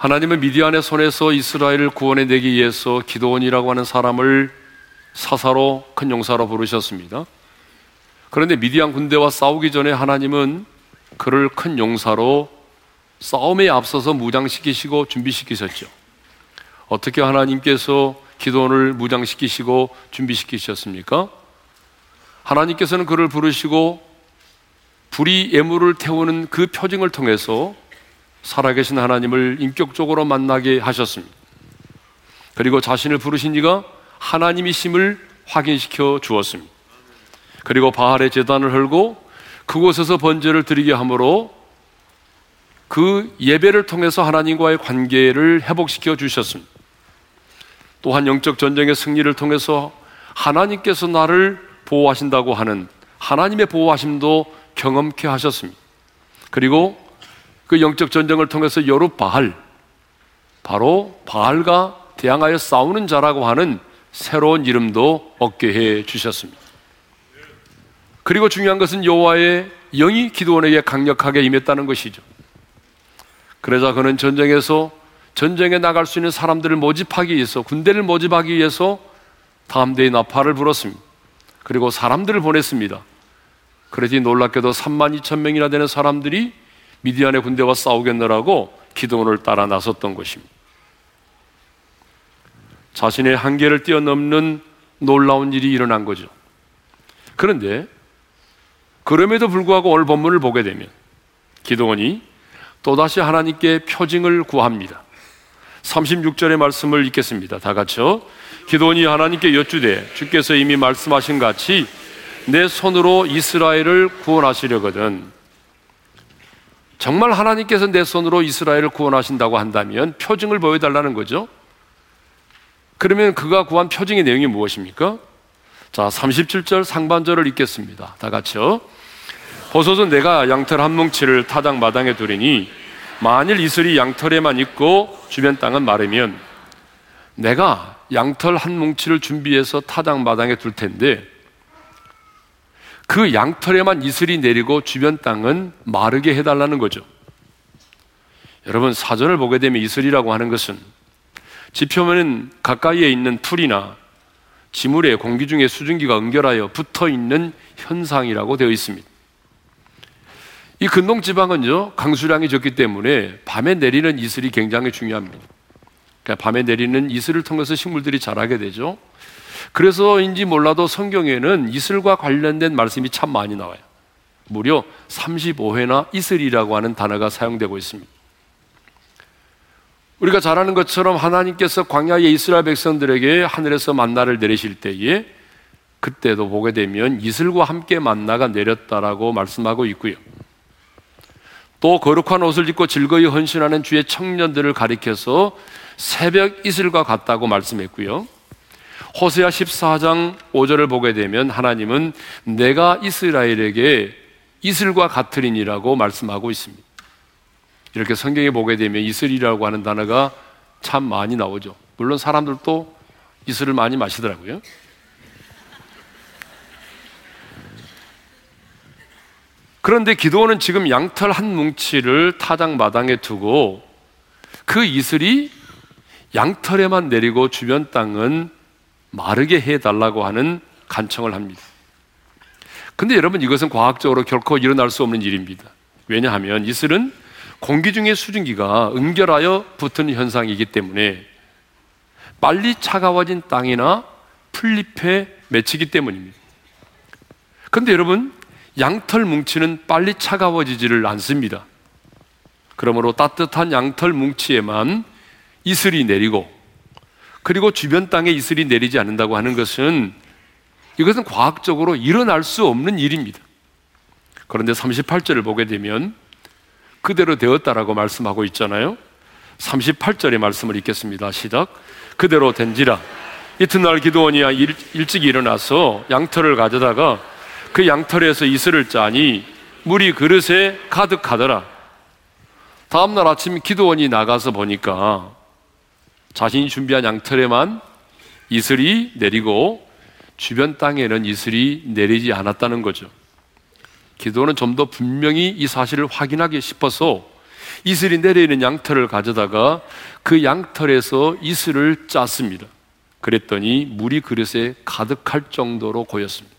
하나님은 미디안의 손에서 이스라엘을 구원해내기 위해서 기도원이라고 하는 사람을 사사로 큰 용사로 부르셨습니다. 그런데 미디안 군대와 싸우기 전에 하나님은 그를 큰 용사로 싸움에 앞서서 무장시키시고 준비시키셨죠. 어떻게 하나님께서 기도원을 무장시키시고 준비시키셨습니까? 하나님께서는 그를 부르시고 불이 예물을 태우는 그 표징을 통해서 살아계신 하나님을 인격적으로 만나게 하셨습니다. 그리고 자신을 부르신 이가 하나님이심을 확인시켜 주었습니다. 그리고 바알의 재단을 헐고 그곳에서 번제를 드리게 하므로 그 예배를 통해서 하나님과의 관계를 회복시켜 주셨습니다. 또한 영적 전쟁의 승리를 통해서 하나님께서 나를 보호하신다고 하는 하나님의 보호하심도 경험케 하셨습니다. 그리고 그 영적 전쟁을 통해서 여루 바알, 바로 바알과 대항하여 싸우는 자라고 하는 새로운 이름도 얻게 해 주셨습니다. 그리고 중요한 것은 여호와의 영이 기도원에게 강력하게 임했다는 것이죠. 그러자 그는 전쟁에서 전쟁에 나갈 수 있는 사람들을 모집하기 위해서 군대를 모집하기 위해서 다음 대의 나팔을 불었습니다. 그리고 사람들을 보냈습니다. 그러지 놀랍게도 3만 2천 명이나 되는 사람들이 미디안의 군대와 싸우겠느라고 기도원을 따라 나섰던 것입니다. 자신의 한계를 뛰어넘는 놀라운 일이 일어난 거죠. 그런데 그럼에도 불구하고 오늘 본문을 보게 되면 기도원이 또다시 하나님께 표징을 구합니다. 36절의 말씀을 읽겠습니다. 다 같이요. 기도원이 하나님께 여쭈되 주께서 이미 말씀하신 같이 내 손으로 이스라엘을 구원하시려거든. 정말 하나님께서 내 손으로 이스라엘을 구원하신다고 한다면 표징을 보여달라는 거죠. 그러면 그가 구한 표징의 내용이 무엇입니까? 자, 37절 상반절을 읽겠습니다. 다 같이요. 보소서 내가 양털 한 뭉치를 타당 마당에 두리니 만일 이슬이 양털에만 있고 주변 땅은 마르면 내가 양털 한 뭉치를 준비해서 타당 마당에 둘 텐데 그 양털에만 이슬이 내리고 주변 땅은 마르게 해달라는 거죠. 여러분 사전을 보게 되면 이슬이라고 하는 것은 지표면은 가까이에 있는 풀이나 지물에 공기 중에 수증기가 응결하여 붙어 있는 현상이라고 되어 있습니다. 이 근동 지방은요 강수량이 적기 때문에 밤에 내리는 이슬이 굉장히 중요합니다. 그러니까 밤에 내리는 이슬을 통해서 식물들이 자라게 되죠. 그래서인지 몰라도 성경에는 이슬과 관련된 말씀이 참 많이 나와요. 무려 35회나 이슬이라고 하는 단어가 사용되고 있습니다. 우리가 잘 아는 것처럼 하나님께서 광야의 이스라엘 백성들에게 하늘에서 만나를 내리실 때에 그때도 보게 되면 이슬과 함께 만나가 내렸다라고 말씀하고 있고요. 또 거룩한 옷을 입고 즐거이 헌신하는 주의 청년들을 가리켜서 새벽 이슬과 같다고 말씀했고요. 호세아 14장 5절을 보게 되면 하나님은 내가 이스라엘에게 이슬과 같으리니라고 말씀하고 있습니다. 이렇게 성경에 보게 되면 이슬이라고 하는 단어가 참 많이 나오죠. 물론 사람들도 이슬을 많이 마시더라고요. 그런데 기도원은 지금 양털 한 뭉치를 타장 마당에 두고 그 이슬이 양털에만 내리고 주변 땅은 마르게 해달라고 하는 간청을 합니다. 근데 여러분 이것은 과학적으로 결코 일어날 수 없는 일입니다. 왜냐하면 이슬은 공기 중의 수증기가 응결하여 붙은 현상이기 때문에 빨리 차가워진 땅이나 풀잎에 맺히기 때문입니다. 근데 여러분 양털 뭉치는 빨리 차가워지지를 않습니다. 그러므로 따뜻한 양털 뭉치에만 이슬이 내리고 그리고 주변 땅에 이슬이 내리지 않는다고 하는 것은 이것은 과학적으로 일어날 수 없는 일입니다. 그런데 38절을 보게 되면 그대로 되었다라고 말씀하고 있잖아요. 38절의 말씀을 읽겠습니다. 시작. 그대로 된지라. 이튿날 기도원이 일, 일찍 일어나서 양털을 가져다가 그 양털에서 이슬을 짜니 물이 그릇에 가득하더라. 다음날 아침 기도원이 나가서 보니까 자신이 준비한 양털에만 이슬이 내리고 주변 땅에는 이슬이 내리지 않았다는 거죠. 기도는 좀 더 분명히 이 사실을 확인하기 싶어서 이슬이 내려있는 양털을 가져다가 그 양털에서 이슬을 짰습니다. 그랬더니 물이 그릇에 가득할 정도로 고였습니다.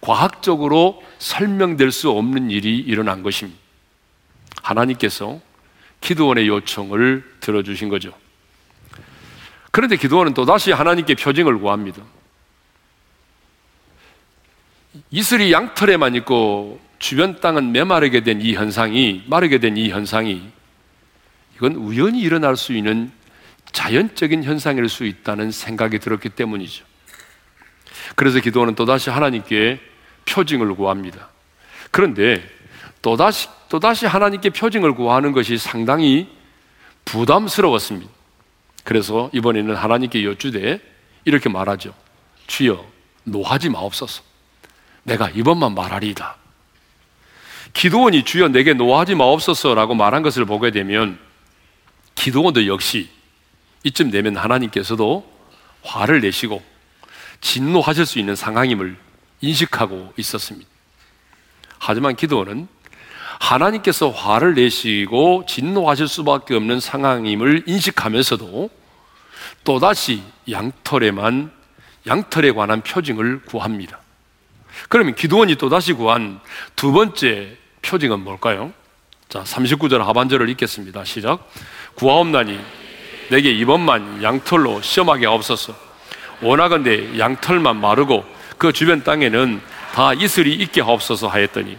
과학적으로 설명될 수 없는 일이 일어난 것입니다. 하나님께서 기도원의 요청을 들어주신 거죠. 그런데 기도원은 또다시 하나님께 표징을 구합니다. 이슬이 양털에만 있고 주변 땅은 메마르게 된 이 현상이, 마르게 된 이 현상이 이건 우연히 일어날 수 있는 자연적인 현상일 수 있다는 생각이 들었기 때문이죠. 그래서 기도원은 또다시 하나님께 표징을 구합니다. 그런데 또다시, 또다시 하나님께 표징을 구하는 것이 상당히 부담스러웠습니다. 그래서 이번에는 하나님께 여쭈되 이렇게 말하죠. 주여, 노하지 마옵소서. 내가 이번만 말하리이다. 기도원이 주여 내게 노하지 마옵소서라고 말한 것을 보게 되면 기도원도 역시 이쯤 되면 하나님께서도 화를 내시고 진노하실 수 있는 상황임을 인식하고 있었습니다. 하지만 기도원은 하나님께서 화를 내시고 진노하실 수밖에 없는 상황임을 인식하면서도 또다시 양털에만 양털에 관한 표징을 구합니다. 그러면 기도원이 또다시 구한 두 번째 표징은 뭘까요? 자, 39절 하반절을 읽겠습니다. 시작. 구하옵나니 내게 이번만 양털로 시험하게 없어서 원하건대 양털만 마르고 그 주변 땅에는 다 이슬이 있게 하옵소서 하였더니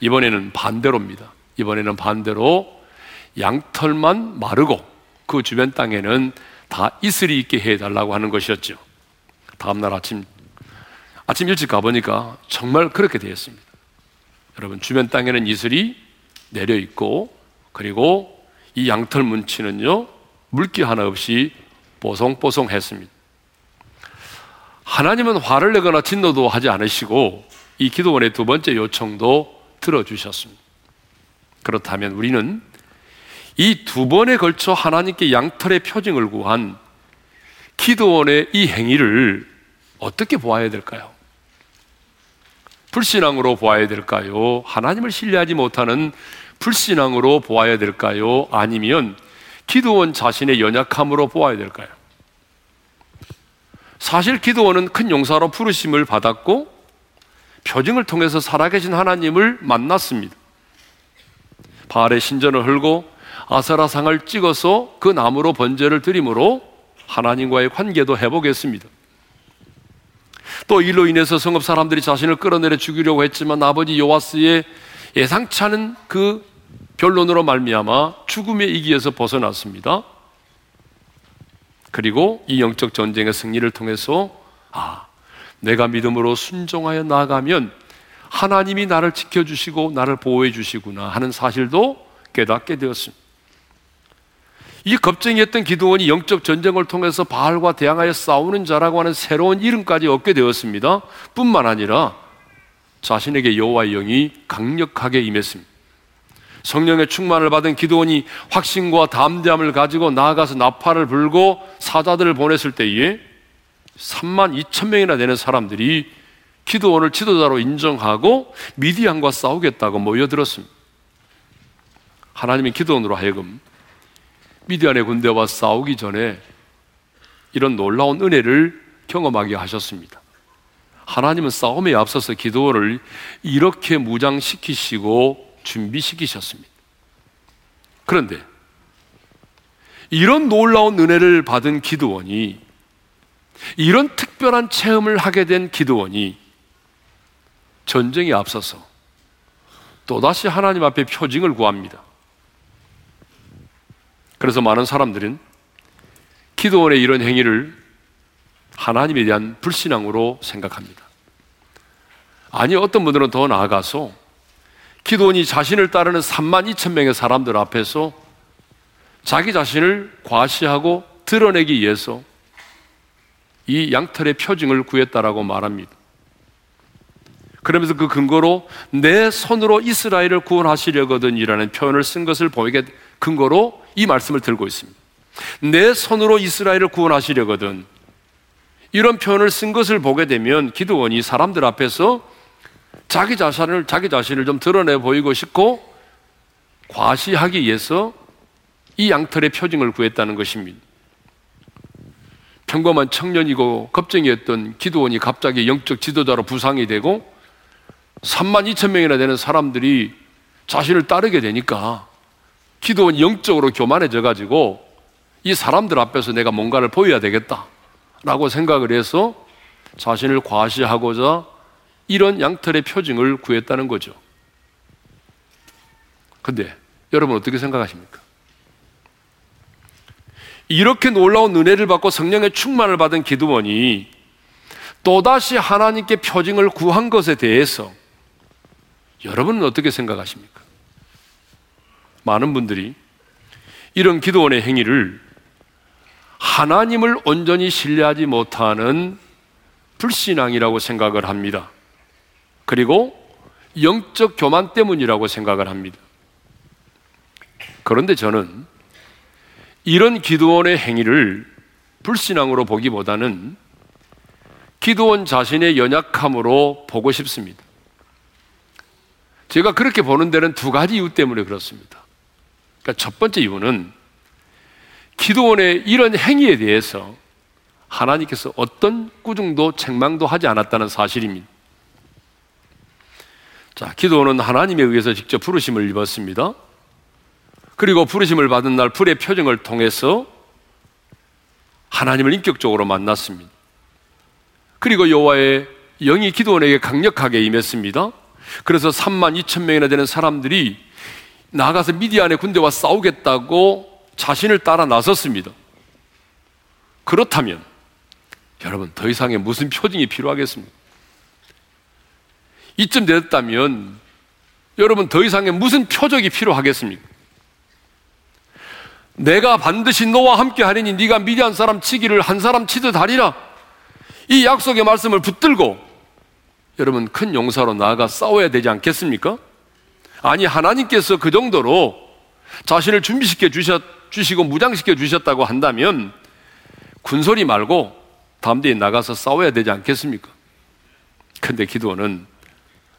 이번에는 반대로입니다. 이번에는 반대로 양털만 마르고 그 주변 땅에는 다 이슬이 있게 해달라고 하는 것이었죠. 다음날 아침 아침 일찍 가보니까 정말 그렇게 되었습니다. 여러분, 주변 땅에는 이슬이 내려 있고, 그리고 이 양털 문치는요, 물기 하나 없이 뽀송뽀송했습니다. 하나님은 화를 내거나 진노도 하지 않으시고, 이 기도원의 두 번째 요청도 들어주셨습니다. 그렇다면 우리는 이 두 번에 걸쳐 하나님께 양털의 표징을 구한 기도원의 이 행위를 어떻게 보아야 될까요? 불신앙으로 보아야 될까요? 하나님을 신뢰하지 못하는 불신앙으로 보아야 될까요? 아니면 기도원 자신의 연약함으로 보아야 될까요? 사실 기도원은 큰 용사로 부르심을 받았고 표징을 통해서 살아계신 하나님을 만났습니다. 바알의 신전을 헐고 아사라상을 찍어서 그 나무로 번제를 드림으로 하나님과의 관계도 회복했습니다. 또 일로 인해서 성읍 사람들이 자신을 끌어내려 죽이려고 했지만 아버지 요아스의 예상치 않은 그 변론으로 말미암아 죽음의 이기에서 벗어났습니다. 그리고 이 영적 전쟁의 승리를 통해서 아, 내가 믿음으로 순종하여 나아가면 하나님이 나를 지켜주시고 나를 보호해 주시구나 하는 사실도 깨닫게 되었습니다. 이 겁쟁이였던 기도원이 영적 전쟁을 통해서 바알과 대항하여 싸우는 자라고 하는 새로운 이름까지 얻게 되었습니다. 뿐만 아니라 자신에게 여호와의 영이 강력하게 임했습니다. 성령의 충만을 받은 기도원이 확신과 담대함을 가지고 나아가서 나팔을 불고 사자들을 보냈을 때에 3만 2천 명이나 되는 사람들이 기도원을 지도자로 인정하고 미디안과 싸우겠다고 모여들었습니다. 하나님의 기도원으로 하여금 미디안의 군대와 싸우기 전에 이런 놀라운 은혜를 경험하게 하셨습니다. 하나님은 싸움에 앞서서 기도를 이렇게 무장시키시고 준비시키셨습니다. 그런데 이런 놀라운 은혜를 받은 기도원이 이런 특별한 체험을 하게 된 기도원이 전쟁에 앞서서 또다시 하나님 앞에 표징을 구합니다. 그래서 많은 사람들은 기도원의 이런 행위를 하나님에 대한 불신앙으로 생각합니다. 아니, 어떤 분들은 더 나아가서 기도원이 자신을 따르는 3만 2천 명의 사람들 앞에서 자기 자신을 과시하고 드러내기 위해서 이 양털의 표징을 구했다라고 말합니다. 그러면서 그 근거로 내 손으로 이스라엘을 구원하시려거든이라는 표현을 쓴 것을 보이게 근거로 이 말씀을 들고 있습니다. 내 손으로 이스라엘을 구원하시려거든. 이런 표현을 쓴 것을 보게 되면 기도원이 사람들 앞에서 자기 자신을, 자기 자신을 좀 드러내 보이고 싶고 과시하기 위해서 이 양털의 표징을 구했다는 것입니다. 평범한 청년이고 겁쟁이였던 기도원이 갑자기 영적 지도자로 부상이 되고 3만 2천 명이나 되는 사람들이 자신을 따르게 되니까 기도원이 영적으로 교만해져 가지고 이 사람들 앞에서 내가 뭔가를 보여야 되겠다 라고 생각을 해서 자신을 과시하고자 이런 양털의 표징을 구했다는 거죠. 근데 여러분 어떻게 생각하십니까? 이렇게 놀라운 은혜를 받고 성령의 충만을 받은 기드원이 또다시 하나님께 표징을 구한 것에 대해서 여러분은 어떻게 생각하십니까? 많은 분들이 이런 기도원의 행위를 하나님을 온전히 신뢰하지 못하는 불신앙이라고 생각을 합니다. 그리고 영적 교만 때문이라고 생각을 합니다. 그런데 저는 이런 기도원의 행위를 불신앙으로 보기보다는 기도원 자신의 연약함으로 보고 싶습니다. 제가 그렇게 보는 데는 두 가지 이유 때문에 그렇습니다. 그러니까 첫 번째 이유는 기도원의 이런 행위에 대해서 하나님께서 어떤 꾸중도 책망도 하지 않았다는 사실입니다. 자, 기도원은 하나님에 의해서 직접 부르심을 입었습니다. 그리고 부르심을 받은 날 불의 표정을 통해서 하나님을 인격적으로 만났습니다. 그리고 여호와의 영이 기도원에게 강력하게 임했습니다. 그래서 3만 2천 명이나 되는 사람들이 나가서 미디안의 군대와 싸우겠다고 자신을 따라 나섰습니다. 그렇다면 여러분 더 이상의 무슨 표징이 필요하겠습니까? 이쯤 됐다면 여러분 더 이상의 무슨 표적이 필요하겠습니까? 내가 반드시 너와 함께 하리니 네가 미디안 사람 치기를 한 사람 치듯 하리라. 이 약속의 말씀을 붙들고 여러분 큰 용사로 나아가 싸워야 되지 않겠습니까? 아니 하나님께서 그 정도로 자신을 준비시켜 주셨 주시고 무장시켜 주셨다고 한다면 군소리 말고 담대히 나가서 싸워야 되지 않겠습니까? 근데 기도는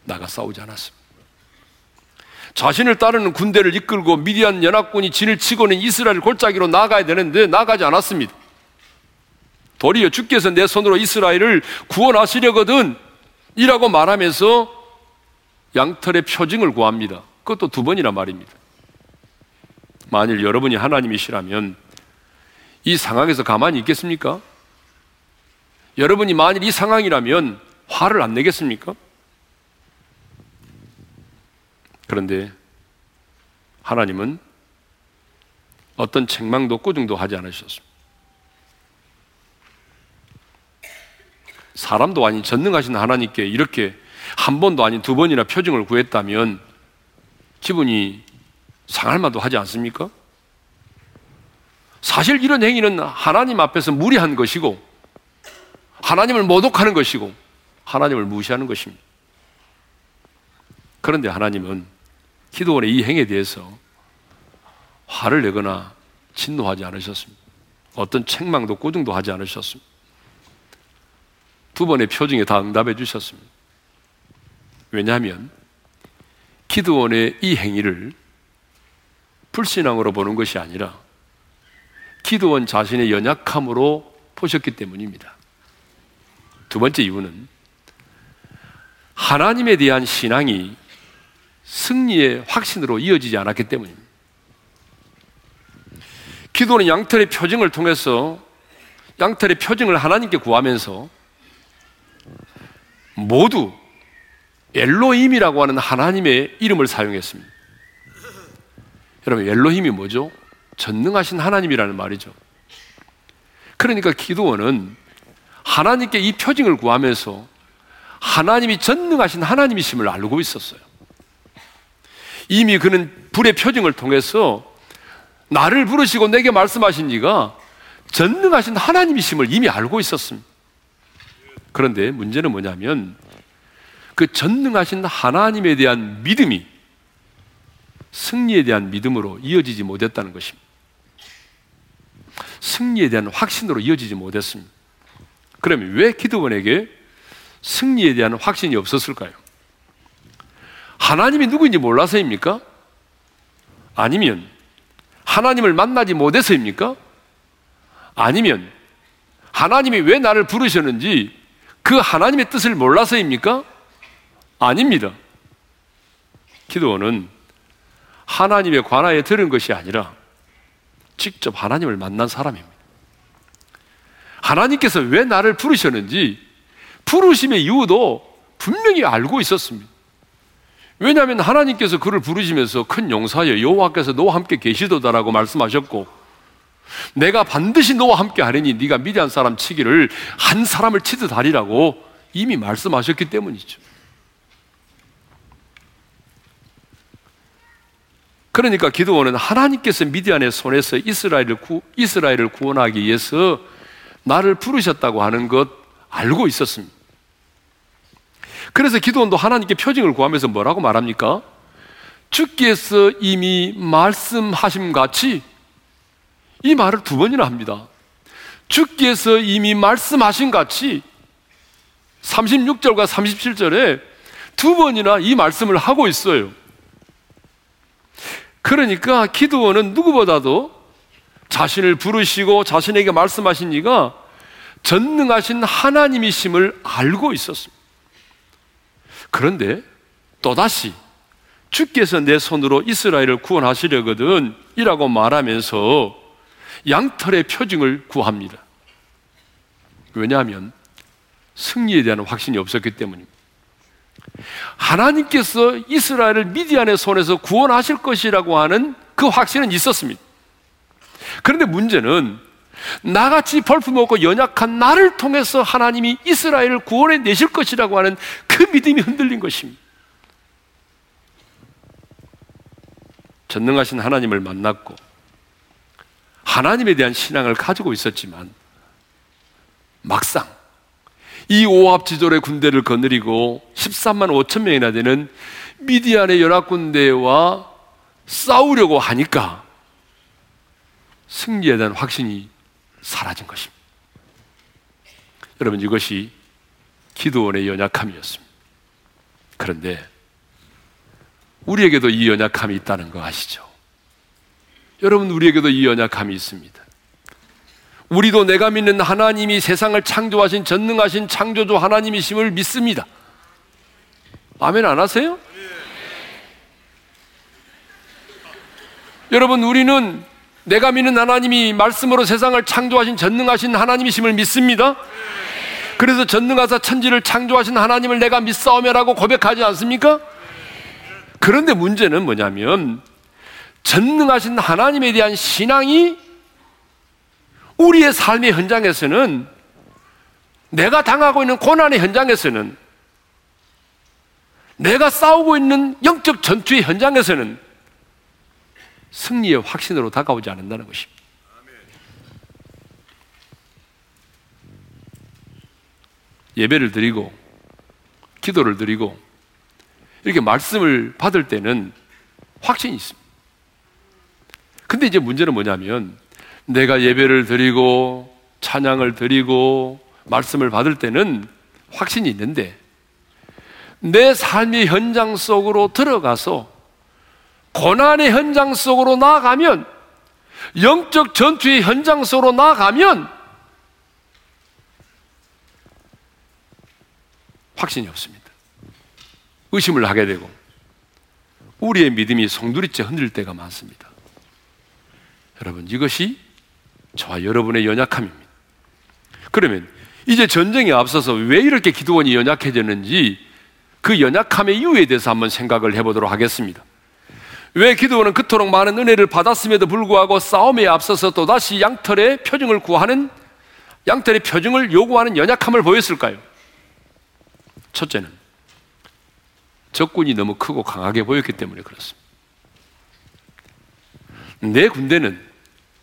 나가 싸우지 않았습니다. 자신을 따르는 군대를 이끌고 미디안 연합군이 진을 치고는 이스라엘 골짜기로 나가야 되는데 나가지 않았습니다. 도리어 주께서 내 손으로 이스라엘을 구원하시려거든 이라고 말하면서 양털의 표징을 구합니다. 그것도 두 번이나 말입니다. 만일 여러분이 하나님이시라면 이 상황에서 가만히 있겠습니까? 여러분이 만일 이 상황이라면 화를 안 내겠습니까? 그런데 하나님은 어떤 책망도 꾸중도 하지 않으셨습니다. 사람도 아닌 전능하신 하나님께 이렇게 한 번도 아닌 두 번이나 표징을 구했다면 기분이 상할 만도 하지 않습니까? 사실 이런 행위는 하나님 앞에서 무리한 것이고 하나님을 모독하는 것이고 하나님을 무시하는 것입니다. 그런데 하나님은 기도원의 이 행에 대해서 화를 내거나 진노하지 않으셨습니다. 어떤 책망도 꾸중도 하지 않으셨습니다. 두 번의 표징에 다 응답해 주셨습니다. 왜냐하면 기도원의 이 행위를 불신앙으로 보는 것이 아니라 기도원 자신의 연약함으로 보셨기 때문입니다. 두 번째 이유는 하나님에 대한 신앙이 승리의 확신으로 이어지지 않았기 때문입니다. 기도는 양털의 표징을 통해서 양털의 표징을 하나님께 구하면서 모두 엘로힘이라고 하는 하나님의 이름을 사용했습니다. 여러분, 엘로힘이 뭐죠? 전능하신 하나님이라는 말이죠. 그러니까 기도원은 하나님께 이 표징을 구하면서 하나님이 전능하신 하나님이심을 알고 있었어요. 이미 그는 불의 표징을 통해서 나를 부르시고 내게 말씀하신 이가 전능하신 하나님이심을 이미 알고 있었습니다. 그런데 문제는 뭐냐면 그 전능하신 하나님에 대한 믿음이 승리에 대한 믿음으로 이어지지 못했다는 것입니다. 승리에 대한 확신으로 이어지지 못했습니다. 그러면 왜 기도원에게 승리에 대한 확신이 없었을까요? 하나님이 누구인지 몰라서입니까? 아니면 하나님을 만나지 못해서입니까? 아니면 하나님이 왜 나를 부르셨는지 그 하나님의 뜻을 몰라서입니까? 아닙니다. 기도원은 하나님의 관하에 들은 것이 아니라 직접 하나님을 만난 사람입니다. 하나님께서 왜 나를 부르셨는지 부르심의 이유도 분명히 알고 있었습니다. 왜냐하면 하나님께서 그를 부르시면서 큰 용사여 여호와께서 너와 함께 계시도다라고 말씀하셨고 내가 반드시 너와 함께 하리니 네가 미디안 사람 치기를 한 사람을 치듯 하리라고 이미 말씀하셨기 때문이죠. 그러니까 기도원은 하나님께서 미디안의 손에서 이스라엘을 구, 이스라엘을 구원하기 위해서 나를 부르셨다고 하는 것 알고 있었습니다. 그래서 기도원도 하나님께 표징을 구하면서 뭐라고 말합니까? 주께서 이미 말씀하심 같이 이 말을 두 번이나 합니다. 주께서 이미 말씀하신 같이 36절과 37절에 두 번이나 이 말씀을 하고 있어요. 그러니까 기도원은 누구보다도 자신을 부르시고 자신에게 말씀하신 이가 전능하신 하나님이심을 알고 있었습니다. 그런데 또다시 주께서 내 손으로 이스라엘을 구원하시려거든 이라고 말하면서 양털의 표징을 구합니다. 왜냐하면 승리에 대한 확신이 없었기 때문입니다. 하나님께서 이스라엘을 미디안의 손에서 구원하실 것이라고 하는 그 확신은 있었습니다. 그런데 문제는 나같이 벌품없고 연약한 나를 통해서 하나님이 이스라엘을 구원해 내실 것이라고 하는 그 믿음이 흔들린 것입니다. 전능하신 하나님을 만났고 하나님에 대한 신앙을 가지고 있었지만 막상 이 오합 지졸의 군대를 거느리고 13만 5천 명이나 되는 미디안의 연합군대와 싸우려고 하니까 승리에 대한 확신이 사라진 것입니다. 여러분 이것이 기도원의 연약함이었습니다. 그런데 우리에게도 이 연약함이 있다는 거 아시죠? 여러분 우리에게도 이 연약함이 있습니다. 우리도 내가 믿는 하나님이 세상을 창조하신 전능하신 창조주 하나님이심을 믿습니다. 아멘 안 하세요? 여러분, 우리는 내가 믿는 하나님이 말씀으로 세상을 창조하신 전능하신 하나님이심을 믿습니다. 그래서 전능하사 천지를 창조하신 하나님을 내가 믿사오며라고 고백하지 않습니까? 그런데 문제는 뭐냐면 전능하신 하나님에 대한 신앙이 우리의 삶의 현장에서는 내가 당하고 있는 고난의 현장에서는 내가 싸우고 있는 영적 전투의 현장에서는 승리의 확신으로 다가오지 않는다는 것입니다. 예배를 드리고 기도를 드리고 이렇게 말씀을 받을 때는 확신이 있습니다. 근데 이제 문제는 뭐냐면 내가 예배를 드리고 찬양을 드리고 말씀을 받을 때는 확신이 있는데 내 삶의 현장 속으로 들어가서 고난의 현장 속으로 나아가면 영적 전투의 현장 속으로 나아가면 확신이 없습니다. 의심을 하게 되고 우리의 믿음이 송두리째 흔들 때가 많습니다. 여러분 이것이 저와 여러분의 연약함입니다. 그러면 이제 전쟁에 앞서서 왜 이렇게 기도원이 연약해졌는지 그 연약함의 이유에 대해서 한번 생각을 해보도록 하겠습니다. 왜 기도원은 그토록 많은 은혜를 받았음에도 불구하고 싸움에 앞서서 또다시 양털의 표징을 구하는 양털의 표징을 요구하는 연약함을 보였을까요? 첫째는 적군이 너무 크고 강하게 보였기 때문에 그렇습니다. 내 군대는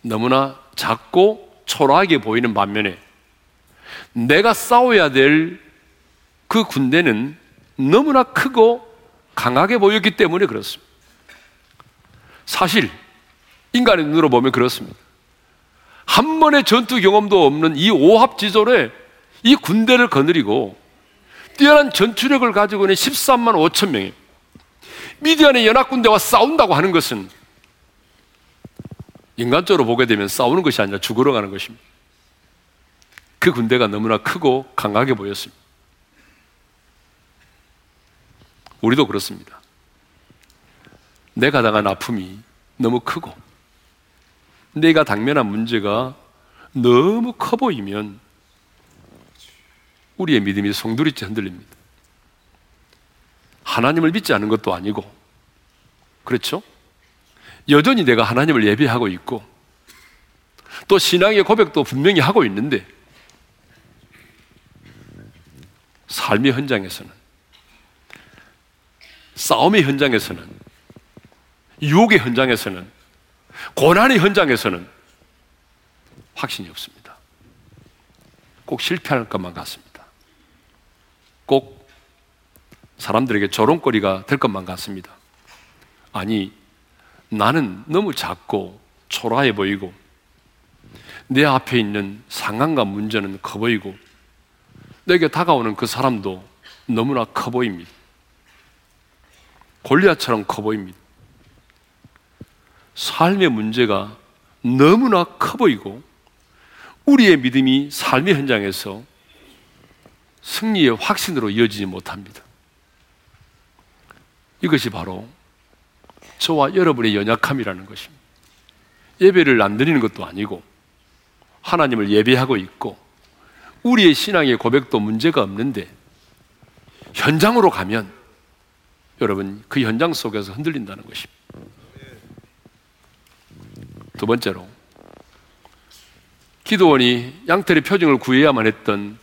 너무나 작고 초라하게 보이는 반면에 내가 싸워야 될 그 군대는 너무나 크고 강하게 보였기 때문에 그렇습니다. 사실 인간의 눈으로 보면 그렇습니다. 한 번의 전투 경험도 없는 이 오합지졸에 이 군대를 거느리고 뛰어난 전투력을 가지고 있는 13만 5천 명이 미디안의 연합군대와 싸운다고 하는 것은 인간적으로 보게 되면 싸우는 것이 아니라 죽으러 가는 것입니다. 그 군대가 너무나 크고 강하게 보였습니다. 우리도 그렇습니다. 내가 당한 아픔이 너무 크고 내가 당면한 문제가 너무 커 보이면 우리의 믿음이 송두리째 흔들립니다. 하나님을 믿지 않은 것도 아니고, 그렇죠? 여전히 내가 하나님을 예배하고 있고, 또 신앙의 고백도 분명히 하고 있는데, 삶의 현장에서는, 싸움의 현장에서는, 유혹의 현장에서는, 고난의 현장에서는 확신이 없습니다. 꼭 실패할 것만 같습니다. 꼭 사람들에게 조롱거리가 될 것만 같습니다. 아니, 나는 너무 작고 초라해 보이고, 내 앞에 있는 상황과 문제는 커 보이고, 내게 다가오는 그 사람도 너무나 커 보입니다. 골리앗처럼 커 보입니다. 삶의 문제가 너무나 커 보이고, 우리의 믿음이 삶의 현장에서 승리의 확신으로 이어지지 못합니다. 이것이 바로 저와 여러분의 연약함이라는 것입니다. 예배를 안 드리는 것도 아니고 하나님을 예배하고 있고 우리의 신앙의 고백도 문제가 없는데 현장으로 가면 여러분 그 현장 속에서 흔들린다는 것입니다. 두 번째로 기도원이 양털의 표징을 구해야만 했던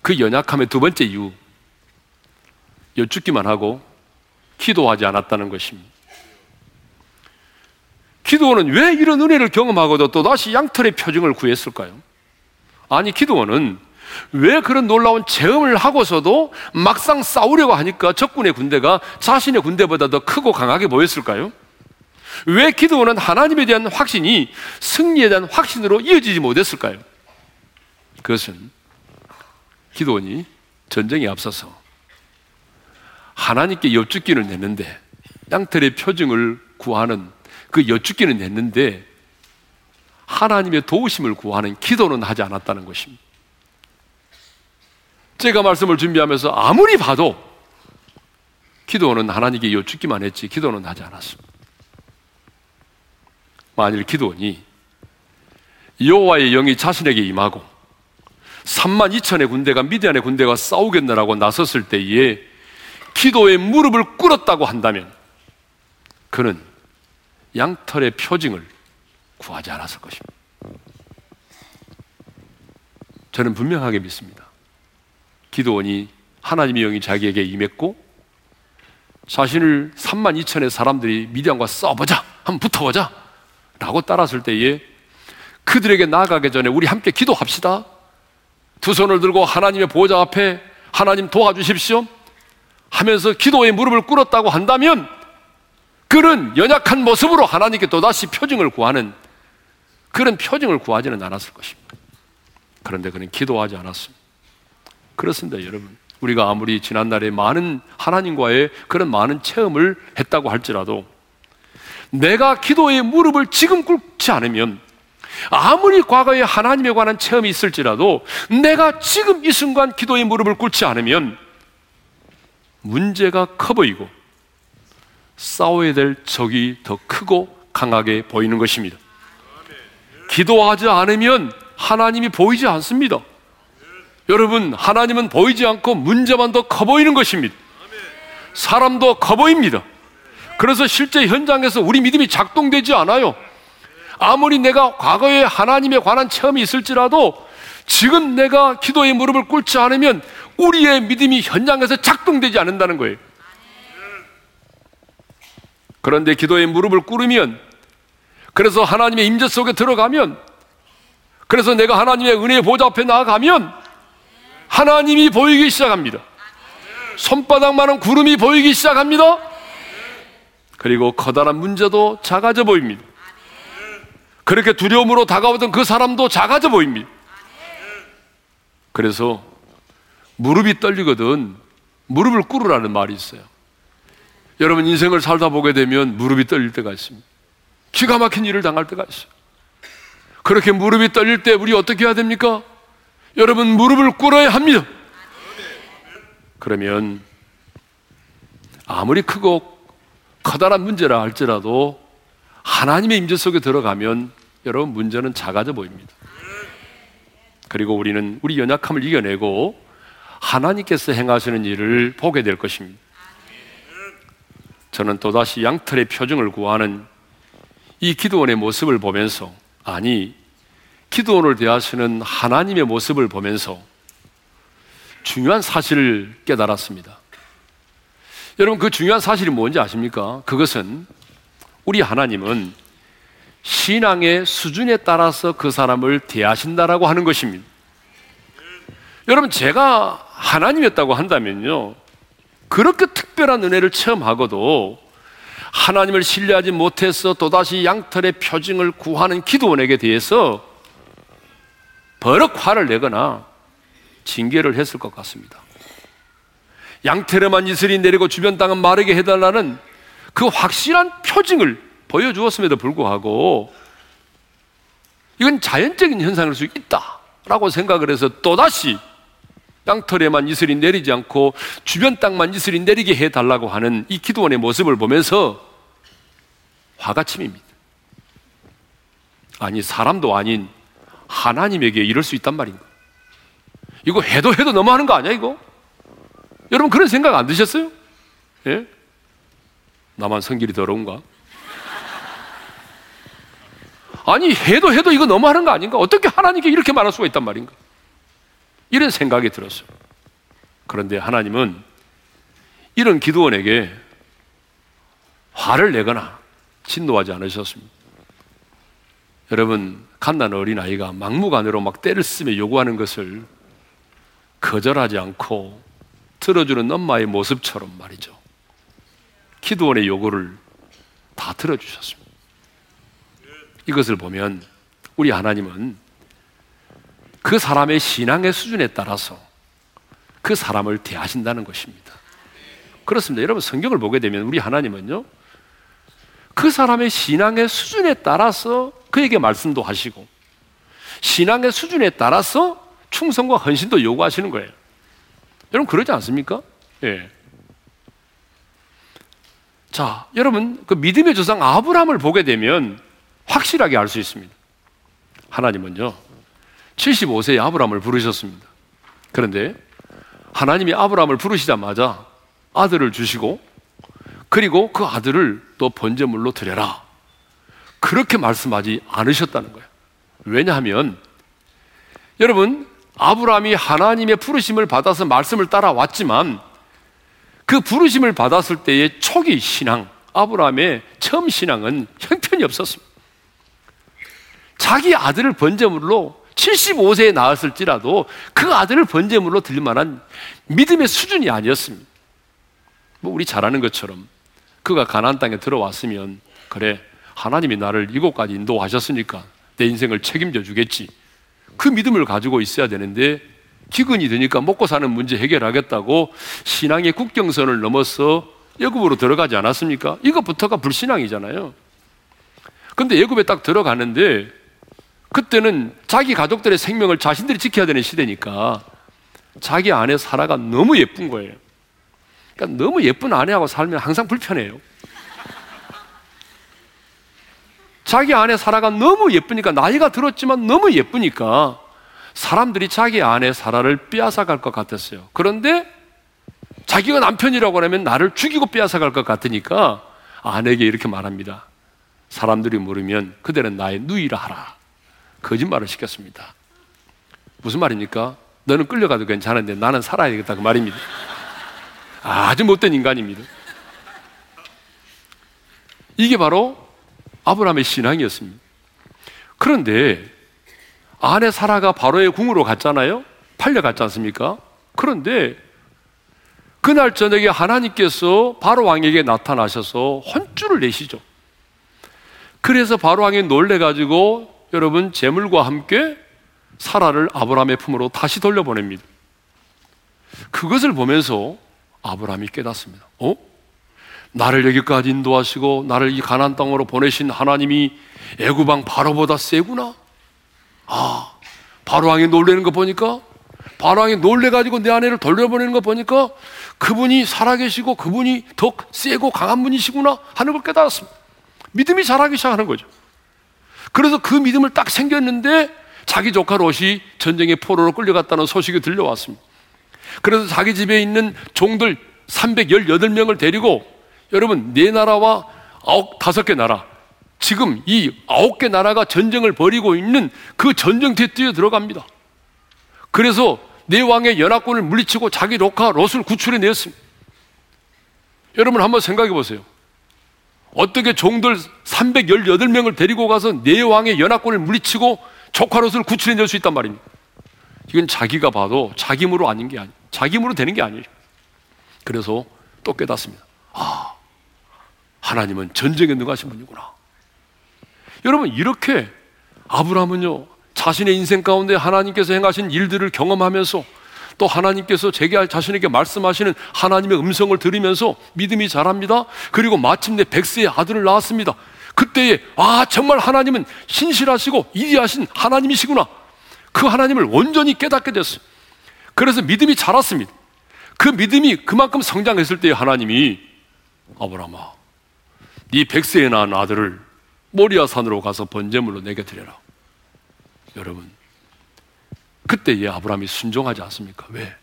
그 연약함의 두 번째 이유 여쭙기만 하고 기도하지 않았다는 것입니다. 기도원은 왜 이런 은혜를 경험하고도 또다시 양털의 표징을 구했을까요? 아니, 기도원은 왜 그런 놀라운 체험을 하고서도 막상 싸우려고 하니까 적군의 군대가 자신의 군대보다 더 크고 강하게 보였을까요? 왜 기도원은 하나님에 대한 확신이 승리에 대한 확신으로 이어지지 못했을까요? 그것은 기도원이 전쟁에 앞서서 하나님께 여쭙기를 냈는데 양털의 표징을 구하는 그 여쭙기는 냈는데 하나님의 도우심을 구하는 기도는 하지 않았다는 것입니다. 제가 말씀을 준비하면서 아무리 봐도 기도는 하나님께 여쭙기만 했지 기도는 하지 않았습니다. 만일 기도원이 여호와의 영이 자신에게 임하고 3만 2천의 군대가 미디안의 군대와 싸우겠느라고 나섰을 때에 기도에 무릎을 꿇었다고 한다면 그는 양털의 표징을 구하지 않았을 것입니다. 저는 분명하게 믿습니다. 기도원이 하나님의 영이 자기에게 임했고 자신을 3만 2천의 사람들이 미디안과 싸워보자 한번 붙어보자 라고 따랐을 때에 그들에게 나아가기 전에 우리 함께 기도합시다. 두 손을 들고 하나님의 보호자 앞에 하나님 도와주십시오. 하면서 기도의 무릎을 꿇었다고 한다면 그는 연약한 모습으로 하나님께 또다시 표징을 구하는 그런 표징을 구하지는 않았을 것입니다. 그런데 그는 기도하지 않았습니다. 그렇습니다, 여러분. 우리가 아무리 지난날에 많은 하나님과의 그런 많은 체험을 했다고 할지라도 내가 기도의 무릎을 지금 꿇지 않으면 아무리 과거에 하나님에 관한 체험이 있을지라도 내가 지금 이 순간 기도의 무릎을 꿇지 않으면 문제가 커 보이고 싸워야 될 적이 더 크고 강하게 보이는 것입니다. 기도하지 않으면 하나님이 보이지 않습니다. 여러분, 하나님은 보이지 않고 문제만 더 커 보이는 것입니다. 사람도 커 보입니다. 그래서 실제 현장에서 우리 믿음이 작동되지 않아요. 아무리 내가 과거에 하나님에 관한 체험이 있을지라도 지금 내가 기도의 무릎을 꿇지 않으면 우리의 믿음이 현장에서 작동되지 않는다는 거예요. 그런데 기도의 무릎을 꿇으면 그래서 하나님의 임재 속에 들어가면 그래서 내가 하나님의 은혜의 보좌 앞에 나아가면 하나님이 보이기 시작합니다. 손바닥만한 구름이 보이기 시작합니다. 그리고 커다란 문제도 작아져 보입니다. 그렇게 두려움으로 다가오던 그 사람도 작아져 보입니다. 그래서 무릎이 떨리거든 무릎을 꿇으라는 말이 있어요. 여러분 인생을 살다 보게 되면 무릎이 떨릴 때가 있습니다. 기가 막힌 일을 당할 때가 있어요. 그렇게 무릎이 떨릴 때 우리 어떻게 해야 됩니까? 여러분 무릎을 꿇어야 합니다. 그러면 아무리 크고 커다란 문제라 할지라도 하나님의 임재 속에 들어가면 여러분 문제는 작아져 보입니다. 그리고 우리는 우리 연약함을 이겨내고 하나님께서 행하시는 일을 보게 될 것입니다. 저는 또다시 양털의 표정을 구하는 이 기도원의 모습을 보면서 아니 기도원을 대하시는 하나님의 모습을 보면서 중요한 사실을 깨달았습니다. 여러분 그 중요한 사실이 뭔지 아십니까? 그것은 우리 하나님은 신앙의 수준에 따라서 그 사람을 대하신다라고 하는 것입니다. 여러분 제가 하나님이었다고 한다면요. 그렇게 특별한 은혜를 체험하고도 하나님을 신뢰하지 못해서 또다시 양털의 표징을 구하는 기도원에게 대해서 버럭 화를 내거나 징계를 했을 것 같습니다. 양태르만 이슬이 내리고 주변 땅은 마르게 해달라는 그 확실한 표징을 보여주었음에도 불구하고 이건 자연적인 현상일 수 있다라고 생각을 해서 또다시 땅털에만 이슬이 내리지 않고 주변 땅만 이슬이 내리게 해달라고 하는 이 기도원의 모습을 보면서 화가 침입니다. 아니, 사람도 아닌 하나님에게 이럴 수 있단 말인가? 이거 해도 해도 너무하는 거 아니야, 이거? 여러분 그런 생각 안 드셨어요? 예? 나만 성질이 더러운가? 아니, 해도 해도 이거 너무하는 거 아닌가? 어떻게 하나님께 이렇게 말할 수가 있단 말인가? 이런 생각이 들었어요. 그런데 하나님은 이런 기도원에게 화를 내거나 진노하지 않으셨습니다. 여러분, 갓난 어린아이가 막무가내로 막 때를 쓰며 요구하는 것을 거절하지 않고 들어주는 엄마의 모습처럼 말이죠. 기도원의 요구를 다 들어주셨습니다. 이것을 보면 우리 하나님은 그 사람의 신앙의 수준에 따라서 그 사람을 대하신다는 것입니다. 그렇습니다. 여러분 성경을 보게 되면 우리 하나님은요. 그 사람의 신앙의 수준에 따라서 그에게 말씀도 하시고 신앙의 수준에 따라서 충성과 헌신도 요구하시는 거예요. 여러분 그러지 않습니까? 예. 자, 여러분 그 믿음의 조상 아브라함을 보게 되면 확실하게 알 수 있습니다. 하나님은요. 75세의 아브라함을 부르셨습니다. 그런데 하나님이 아브라함을 부르시자마자 아들을 주시고 그리고 그 아들을 또 번제물로 드려라. 그렇게 말씀하지 않으셨다는 거예요. 왜냐하면 여러분 아브라함이 하나님의 부르심을 받아서 말씀을 따라왔지만 그 부르심을 받았을 때의 초기 신앙, 아브라함의 처음 신앙은 형편이 없었습니다. 자기 아들을 번제물로 75세에 낳았을지라도 그 아들을 번제물로 드릴 만한 믿음의 수준이 아니었습니다. 뭐 우리 잘 아는 것처럼 그가 가나안 땅에 들어왔으면 그래 하나님이 나를 이곳까지 인도하셨으니까 내 인생을 책임져 주겠지. 그 믿음을 가지고 있어야 되는데 기근이 되니까 먹고 사는 문제 해결하겠다고 신앙의 국경선을 넘어서 예굽으로 들어가지 않았습니까? 이것부터가 불신앙이잖아요. 근데 예굽에 딱 들어가는데 그때는 자기 가족들의 생명을 자신들이 지켜야 되는 시대니까 자기 아내 사라가 너무 예쁜 거예요. 그러니까 너무 예쁜 아내하고 살면 항상 불편해요. 자기 아내 사라가 너무 예쁘니까 나이가 들었지만 너무 예쁘니까 사람들이 자기 아내 사라를 빼앗아 갈 것 같았어요. 그런데 자기가 남편이라고 하면 나를 죽이고 빼앗아 갈 것 같으니까 아내에게 이렇게 말합니다. 사람들이 물으면 그대는 나의 누이라 하라. 거짓말을 시켰습니다. 무슨 말입니까? 너는 끌려가도 괜찮은데 나는 살아야 되겠다 그 말입니다. 아주 못된 인간입니다. 이게 바로 아브라함의 신앙이었습니다. 그런데 아내 사라가 바로의 궁으로 갔잖아요. 팔려갔지 않습니까? 그런데 그날 저녁에 하나님께서 바로 왕에게 나타나셔서 혼쭐을 내시죠. 그래서 바로 왕이 놀래 가지고 여러분 재물과 함께 사라를 아브라함의 품으로 다시 돌려보냅니다. 그것을 보면서 아브라함이 깨닫습니다. 어? 나를 여기까지 인도하시고 나를 이 가난 땅으로 보내신 하나님이 애구방 바로보다 세구나. 아, 바로 왕이 놀래는 거 보니까 바로 왕이 놀래 가지고 내 아내를 돌려보내는 거 보니까 그분이 살아계시고 그분이 더 세고 강한 분이시구나 하는 걸 깨달았습니다. 믿음이 자라기 시작하는 거죠. 그래서 그 믿음을 딱 생겼는데 자기 조카 롯이 전쟁의 포로로 끌려갔다는 소식이 들려왔습니다. 그래서 자기 집에 있는 종들 318명을 데리고 여러분 네 나라와 아홉 다섯 개 나라 지금 이 아홉 개 나라가 전쟁을 벌이고 있는 그 전쟁터에 뛰어 들어갑니다. 그래서 네 왕의 연합군을 물리치고 자기 로카 롯을 구출해 내었습니다. 여러분 한번 생각해 보세요. 어떻게 종들 318명을 데리고 가서 네 왕의 연합군을 물리치고 조카 롯을 구출해 낼 수 있단 말입니다. 이건 자기가 봐도 자기 힘으로 아닌 게 아니에요. 자기 힘으로 되는 게 아니에요. 그래서 또 깨닫습니다. 아, 하나님은 전쟁에 능하신 분이구나. 여러분, 이렇게 아브라함은요, 자신의 인생 가운데 하나님께서 행하신 일들을 경험하면서 또 하나님께서 제게 자신에게 말씀하시는 하나님의 음성을 들으면서 믿음이 자랍니다. 그리고 마침내 백세의 아들을 낳았습니다. 그때에 아 정말 하나님은 신실하시고 이리하신 하나님이시구나. 그 하나님을 온전히 깨닫게 됐어요. 그래서 믿음이 자랐습니다. 그 믿음이 그만큼 성장했을 때 하나님이 아브라함아, 네 백세에 낳은 아들을 모리아 산으로 가서 번제물로 내게 드려라. 여러분, 그때의 아브라함이 순종하지 않습니까? 왜?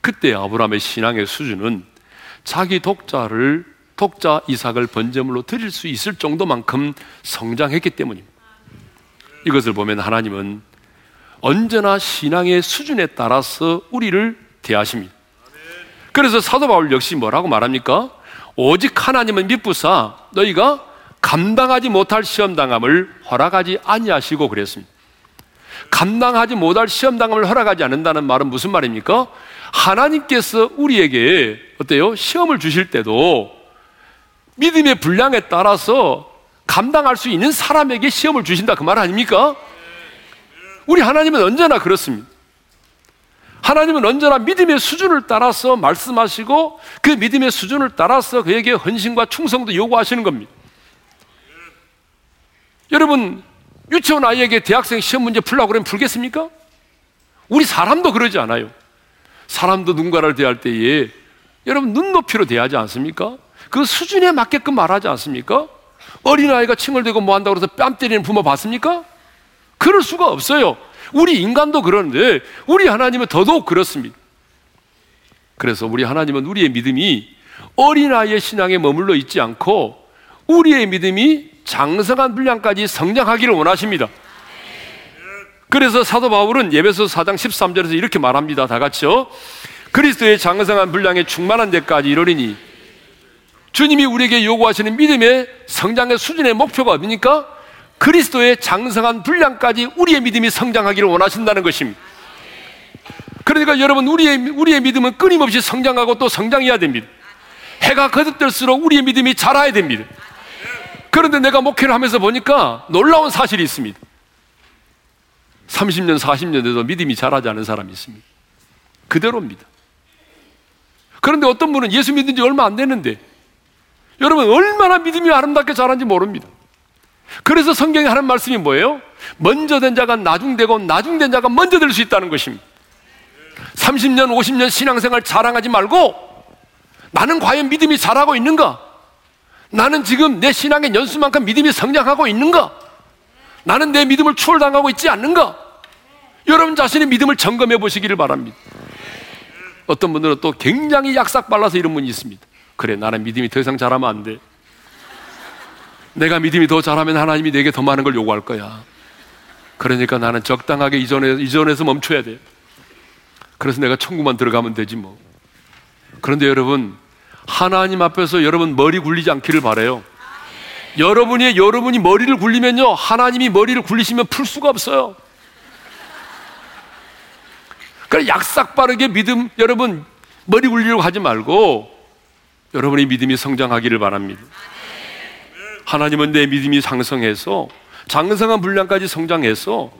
그때 아브라함의 신앙의 수준은 자기 독자를 독자 이삭을 번제물로 드릴 수 있을 정도만큼 성장했기 때문입니다. 이것을 보면 하나님은 언제나 신앙의 수준에 따라서 우리를 대하십니다. 그래서 사도 바울 역시 뭐라고 말합니까? 오직 하나님은 믿부사 너희가 감당하지 못할 시험 당함을 허락하지 아니하시고 그랬습니다. 감당하지 못할 시험 당함을 허락하지 않는다는 말은 무슨 말입니까? 하나님께서 우리에게 어때요? 시험을 주실 때도 믿음의 분량에 따라서 감당할 수 있는 사람에게 시험을 주신다 그 말 아닙니까? 우리 하나님은 언제나 그렇습니다. 하나님은 언제나 믿음의 수준을 따라서 말씀하시고 그 믿음의 수준을 따라서 그에게 헌신과 충성도 요구하시는 겁니다. 여러분, 유치원 아이에게 대학생 시험 문제 풀라고 그러면 풀겠습니까? 우리 사람도 그러지 않아요. 사람도 누군가를 대할 때에 여러분 눈높이로 대하지 않습니까? 그 수준에 맞게끔 말하지 않습니까? 어린아이가 칭을 대고 뭐 한다고 해서 뺨 때리는 부모 봤습니까? 그럴 수가 없어요. 우리 인간도 그러는데 우리 하나님은 더더욱 그렇습니다. 그래서 우리 하나님은 우리의 믿음이 어린아이의 신앙에 머물러 있지 않고 우리의 믿음이 장성한 분량까지 성장하기를 원하십니다. 그래서 사도 바울은 예배소 4장 13절에서 이렇게 말합니다. 다 같이요. 그리스도의 장성한 분량에 충만한 데까지 이르리니 주님이 우리에게 요구하시는 믿음의 성장의 수준의 목표가 어디니까? 그리스도의 장성한 분량까지 우리의 믿음이 성장하기를 원하신다는 것입니다. 그러니까 여러분 우리의 우리의 믿음은 끊임없이 성장하고 또 성장해야 됩니다. 해가 거듭될수록 우리의 믿음이 자라야 됩니다. 그런데 내가 목회를 하면서 보니까 놀라운 사실이 있습니다. 30년, 40년 돼도 믿음이 자라지 않은 사람이 있습니다. 그대로입니다. 그런데 어떤 분은 예수 믿은 지 얼마 안 됐는데 여러분 얼마나 믿음이 아름답게 자란지 모릅니다. 그래서 성경에 하는 말씀이 뭐예요? 먼저 된 자가 나중되고 나중된 자가 먼저 될 수 있다는 것입니다. 30년, 50년 신앙생활 자랑하지 말고 나는 과연 믿음이 자라고 있는가? 나는 지금 내 신앙의 연수만큼 믿음이 성장하고 있는가? 나는 내 믿음을 추월당하고 있지 않는가? 여러분 자신의 믿음을 점검해 보시기를 바랍니다. 어떤 분들은 또 굉장히 약삭 발라서 이런 분이 있습니다. 그래, 나는 믿음이 더 이상 자라면 안 돼. 내가 믿음이 더 잘하면 하나님이 내게 더 많은 걸 요구할 거야. 그러니까 나는 적당하게 이전에, 이전에서 멈춰야 돼. 그래서 내가 천국만 들어가면 되지 뭐. 그런데 여러분, 하나님 앞에서 여러분 머리 굴리지 않기를 바래요. 여러분이 여러분이 머리를 굴리면요 하나님이 머리를 굴리시면 풀 수가 없어요. 그래 약삭 빠르게 믿음 여러분 머리 굴리려고 하지 말고 여러분의 믿음이 성장하기를 바랍니다. 하나님은 내 믿음이 상승해서 장성한 분량까지 성장해서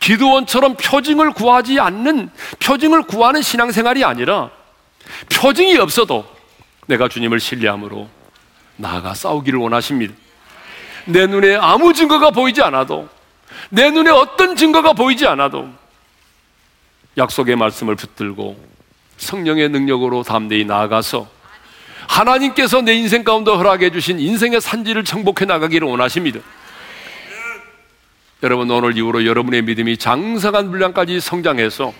기도원처럼 표징을 구하지 않는 표징을 구하는 신앙생활이 아니라 표징이 없어도 내가 주님을 신뢰함으로 나아가 싸우기를 원하십니다. 내 눈에 아무 증거가 보이지 않아도, 내 눈에 어떤 증거가 보이지 않아도, 약속의 말씀을 붙들고 성령의 능력으로 담대히 나아가서 하나님께서 내 인생 가운데 허락해 주신 인생의 산지를 정복해 나가기를 원하십니다. 여러분 오늘 이후로 여러분의 믿음이 장성한 분량까지 성장해서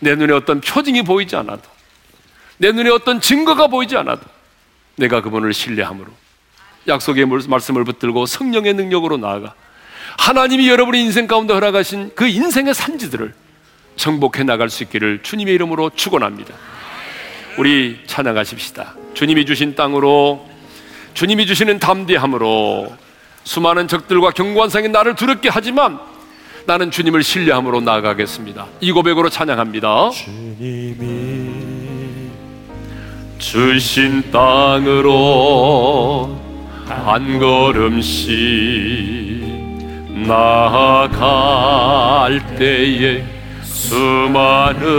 내 눈에 어떤 표징이 보이지 않아도 내 눈에 어떤 증거가 보이지 않아도 내가 그분을 신뢰함으로 약속의 말씀을 붙들고 성령의 능력으로 나아가 하나님이 여러분의 인생 가운데 허락하신 그 인생의 산지들을 정복해 나갈 수 있기를 주님의 이름으로 축원합니다. 우리 찬양하십시다. 주님이 주신 땅으로 주님이 주시는 담대함으로 수많은 적들과 경관상이 나를 두렵게 하지만 나는 주님을 신뢰함으로 나아가겠습니다. 이 고백으로 찬양합니다. 주님이 주신 땅으로 한 걸음씩 나아갈 때에 수많은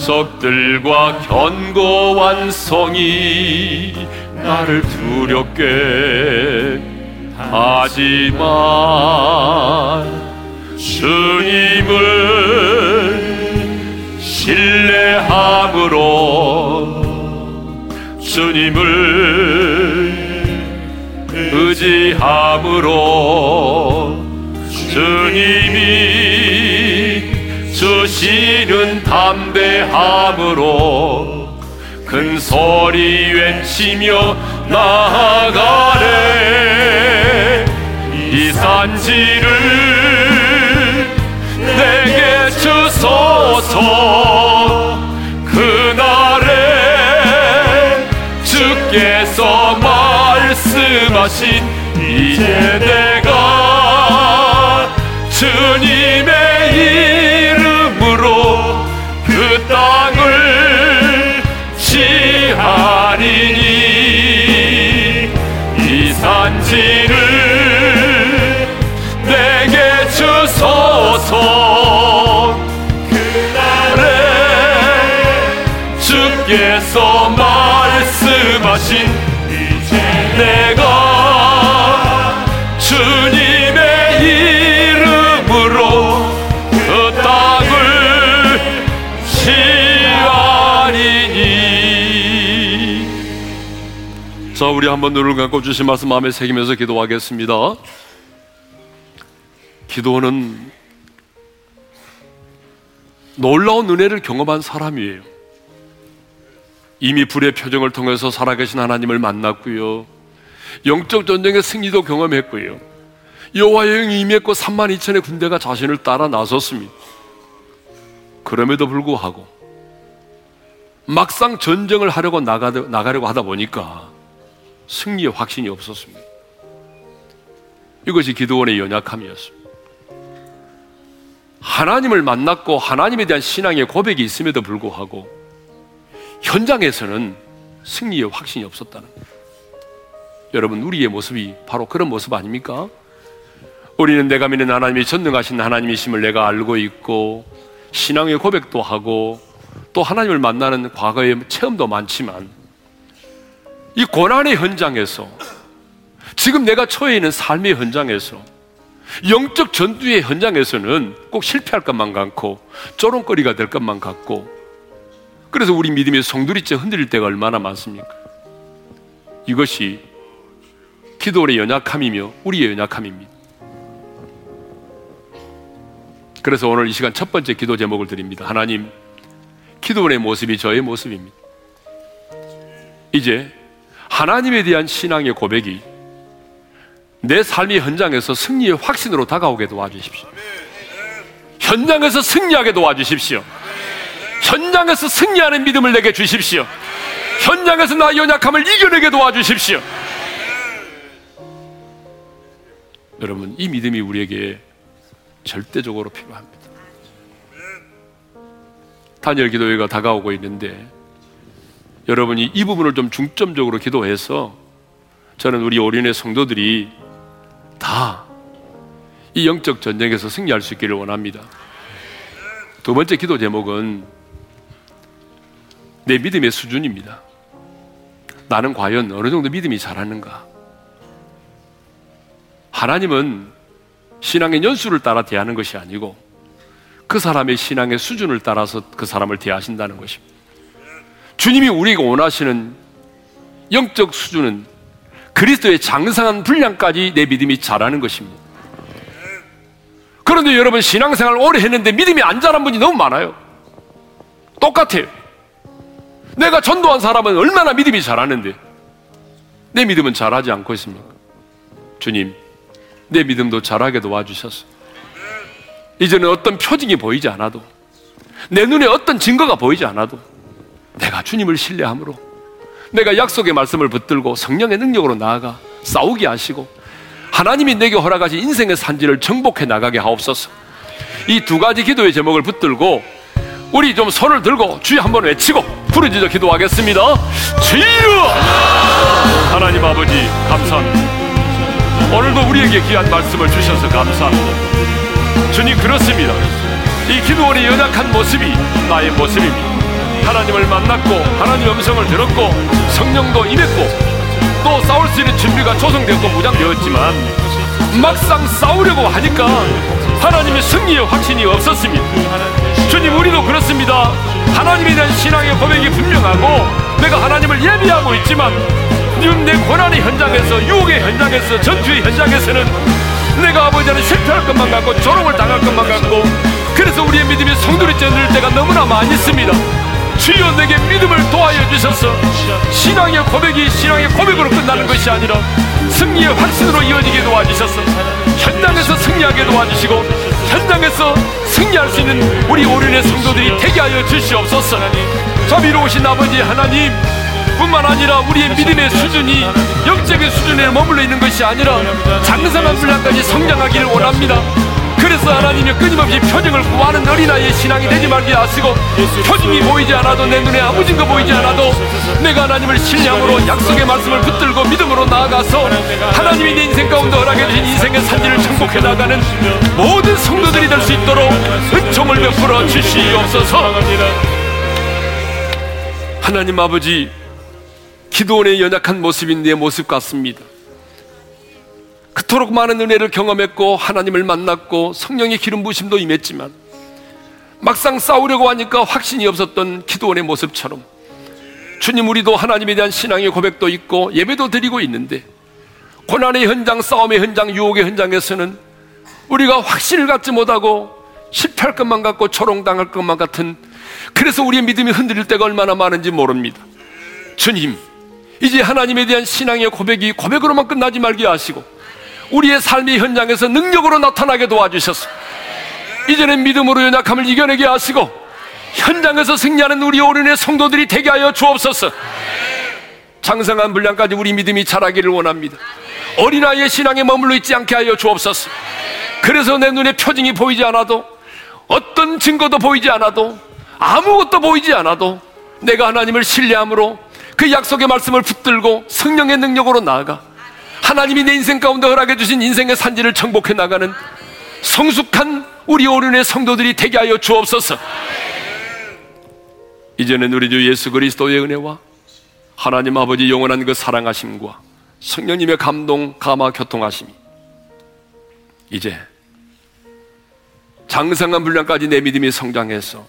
적들과 견고한 성이 나를 두렵게 하지만 주님을 신뢰함으로 주님을 의지함으로 주님이 주시는 담대함으로 큰 소리 외치며 나아가래. 이 산지를 내게 주소서. 그날에 주께서 말씀하신 이제 내가 주님 말씀하신 이제 내가 주님의 이름으로 그 땅을 취하리니 자, 우리 한번 눈을 감고 주신 말씀 마음에 새기면서 기도하겠습니다. 기도는 놀라운 은혜를 경험한 사람이에요. 이미 불의 표정을 통해서 살아계신 하나님을 만났고요. 영적 전쟁의 승리도 경험했고요. 여호와의 영이 임했고 3만 2천의 군대가 자신을 따라 나섰습니다. 그럼에도 불구하고 막상 전쟁을 하려고 나가, 나가려고 하다 보니까 승리의 확신이 없었습니다. 이것이 기도원의 연약함이었습니다. 하나님을 만났고 하나님에 대한 신앙의 고백이 있음에도 불구하고 현장에서는 승리의 확신이 없었다는 거예요. 여러분, 우리의 모습이 바로 그런 모습 아닙니까? 우리는 내가 믿는 하나님이 전능하신 하나님이심을 내가 알고 있고 신앙의 고백도 하고 또 하나님을 만나는 과거의 체험도 많지만 이 고난의 현장에서 지금 내가 처해 있는 삶의 현장에서 영적 전투의 현장에서는 꼭 실패할 것만 같고 쪼롱거리가 될 것만 같고 그래서 우리 믿음의 성두리째 흔들릴 때가 얼마나 많습니까? 이것이 기도의 연약함이며 우리의 연약함입니다. 그래서 오늘 이 시간 첫 번째 기도 제목을 드립니다. 하나님, 기도원의 모습이 저의 모습입니다. 이제 하나님에 대한 신앙의 고백이 내 삶의 현장에서 승리의 확신으로 다가오게 도와주십시오. 현장에서 승리하게 도와주십시오. 현장에서 승리하는 믿음을 내게 주십시오. 현장에서 나의 연약함을 이겨내게 도와주십시오. 여러분, 이 믿음이 우리에게 절대적으로 필요합니다. 단열 기도회가 다가오고 있는데 여러분이 이 부분을 좀 중점적으로 기도해서 저는 우리 오륜의 성도들이 다 이 영적 전쟁에서 승리할 수 있기를 원합니다. 두 번째 기도 제목은 내 믿음의 수준입니다. 나는 과연 어느 정도 믿음이 자랐는가? 하나님은 신앙의 연수를 따라 대하는 것이 아니고 그 사람의 신앙의 수준을 따라서 그 사람을 대하신다는 것입니다. 주님이 우리가 원하시는 영적 수준은 그리스도의 장성한 분량까지 내 믿음이 자라는 것입니다. 그런데 여러분 신앙생활 오래 했는데 믿음이 안 자란 분이 너무 많아요. 똑같아요. 내가 전도한 사람은 얼마나 믿음이 자라는데 내 믿음은 자라지 않고 있습니까? 주님, 내 믿음도 자라게 도와주셨어. 이제는 어떤 표징이 보이지 않아도 내 눈에 어떤 증거가 보이지 않아도 내가 주님을 신뢰함으로 내가 약속의 말씀을 붙들고 성령의 능력으로 나아가 싸우게 하시고 하나님이 내게 허락하신 인생의 산지를 정복해 나가게 하옵소서. 이 두 가지 기도의 제목을 붙들고 우리 좀 손을 들고 주여 한번 외치고 부르짖어 기도하겠습니다. 주여! 하나님 아버지 감사합니다. 오늘도 우리에게 귀한 말씀을 주셔서 감사합니다. 주님 그렇습니다. 이 기도원의 연약한 모습이 나의 모습입니다. 하나님을 만났고 하나님 음성을 들었고 성령도 임했고 또 싸울 수 있는 준비가 조성되었고 무장되었지만 막상 싸우려고 하니까 하나님의 승리의 확신이 없었습니다. 주님 우리도 그렇습니다. 하나님에 대한 신앙의 고백이 분명하고 내가 하나님을 예비하고 있지만 지금 내 고난의 현장에서 유혹의 현장에서 전투의 현장에서는 내가 아버지는 실패할 것만 같고 조롱을 당할 것만 같고 그래서 우리의 믿음이 성돌이 쪄들 때가 너무나 많이 있습니다. 주여 내게 믿음을 도와여 주셔서 신앙의 고백이 신앙의 고백으로 끝나는 것이 아니라 승리의 확신으로 이어지게 도와주셔서 현장에서 승리하게 도와주시고 현장에서 승리할 수 있는 우리 오륜의 성도들이 되게 하여 주시옵소서. 자비로우신 아버지 하나님 뿐만 아니라 우리의 믿음의 수준이 영적인 수준에 머물러 있는 것이 아니라 장성한 분량까지 성장하기를 원합니다 그래서 하나님이 끊임없이 표징을 구하는 어린아이의 신앙이 되지 말게 하시고 표징이 보이지 않아도 내 눈에 아무 증거 보이지 않아도 내가 하나님을 신뢰함으로 약속의 말씀을 붙들고 믿음으로 나아가서 하나님이 내 인생 가운데 허락해 주신 인생의 산지를 정복해 나가는 모든 성도들이 될 수 있도록 은총을 베풀어 주시옵소서. 하나님 아버지 기도원의 연약한 모습인 내 모습 같습니다 그토록 많은 은혜를 경험했고 하나님을 만났고 성령의 기름 부심도 임했지만 막상 싸우려고 하니까 확신이 없었던 기도원의 모습처럼 주님 우리도 하나님에 대한 신앙의 고백도 있고 예배도 드리고 있는데 고난의 현장, 싸움의 현장, 유혹의 현장에서는 우리가 확신을 갖지 못하고 실패할 것만 같고 초롱당할 것만 같은 그래서 우리의 믿음이 흔들릴 때가 얼마나 많은지 모릅니다. 주님, 이제 하나님에 대한 신앙의 고백이 고백으로만 끝나지 말게 하시고 우리의 삶의 현장에서 능력으로 나타나게 도와주셨어. 이제는 믿음으로 연약함을 이겨내게 하시고 현장에서 승리하는 우리 오른의 성도들이 되게 하여 주옵소서. 장성한 분량까지 우리 믿음이 자라기를 원합니다. 어린아이의 신앙에 머물러 있지 않게 하여 주옵소서. 그래서 내 눈에 표징이 보이지 않아도 어떤 증거도 보이지 않아도 아무것도 보이지 않아도 내가 하나님을 신뢰함으로 그 약속의 말씀을 붙들고 성령의 능력으로 나아가 하나님이 내 인생 가운데 허락해 주신 인생의 산지를 정복해 나가는 성숙한 우리 오륜의 성도들이 되게 하여 주옵소서. 이제는 우리 주 예수 그리스도의 은혜와 하나님 아버지 영원한 그 사랑하심과 성령님의 감동, 감화, 교통하심이 이제 장성한 분량까지 내 믿음이 성장해서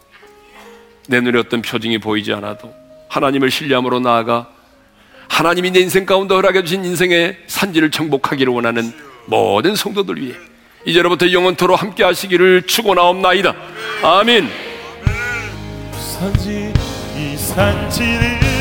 내 눈에 어떤 표징이 보이지 않아도 하나님을 신뢰함으로 나아가 하나님이 내 인생 가운데 허락해 주신 인생의 산지를 정복하기를 원하는 모든 성도들 위해 이제로부터 영원토로 함께 하시기를 축원하옵나이다. 아멘. 산지 이 산지를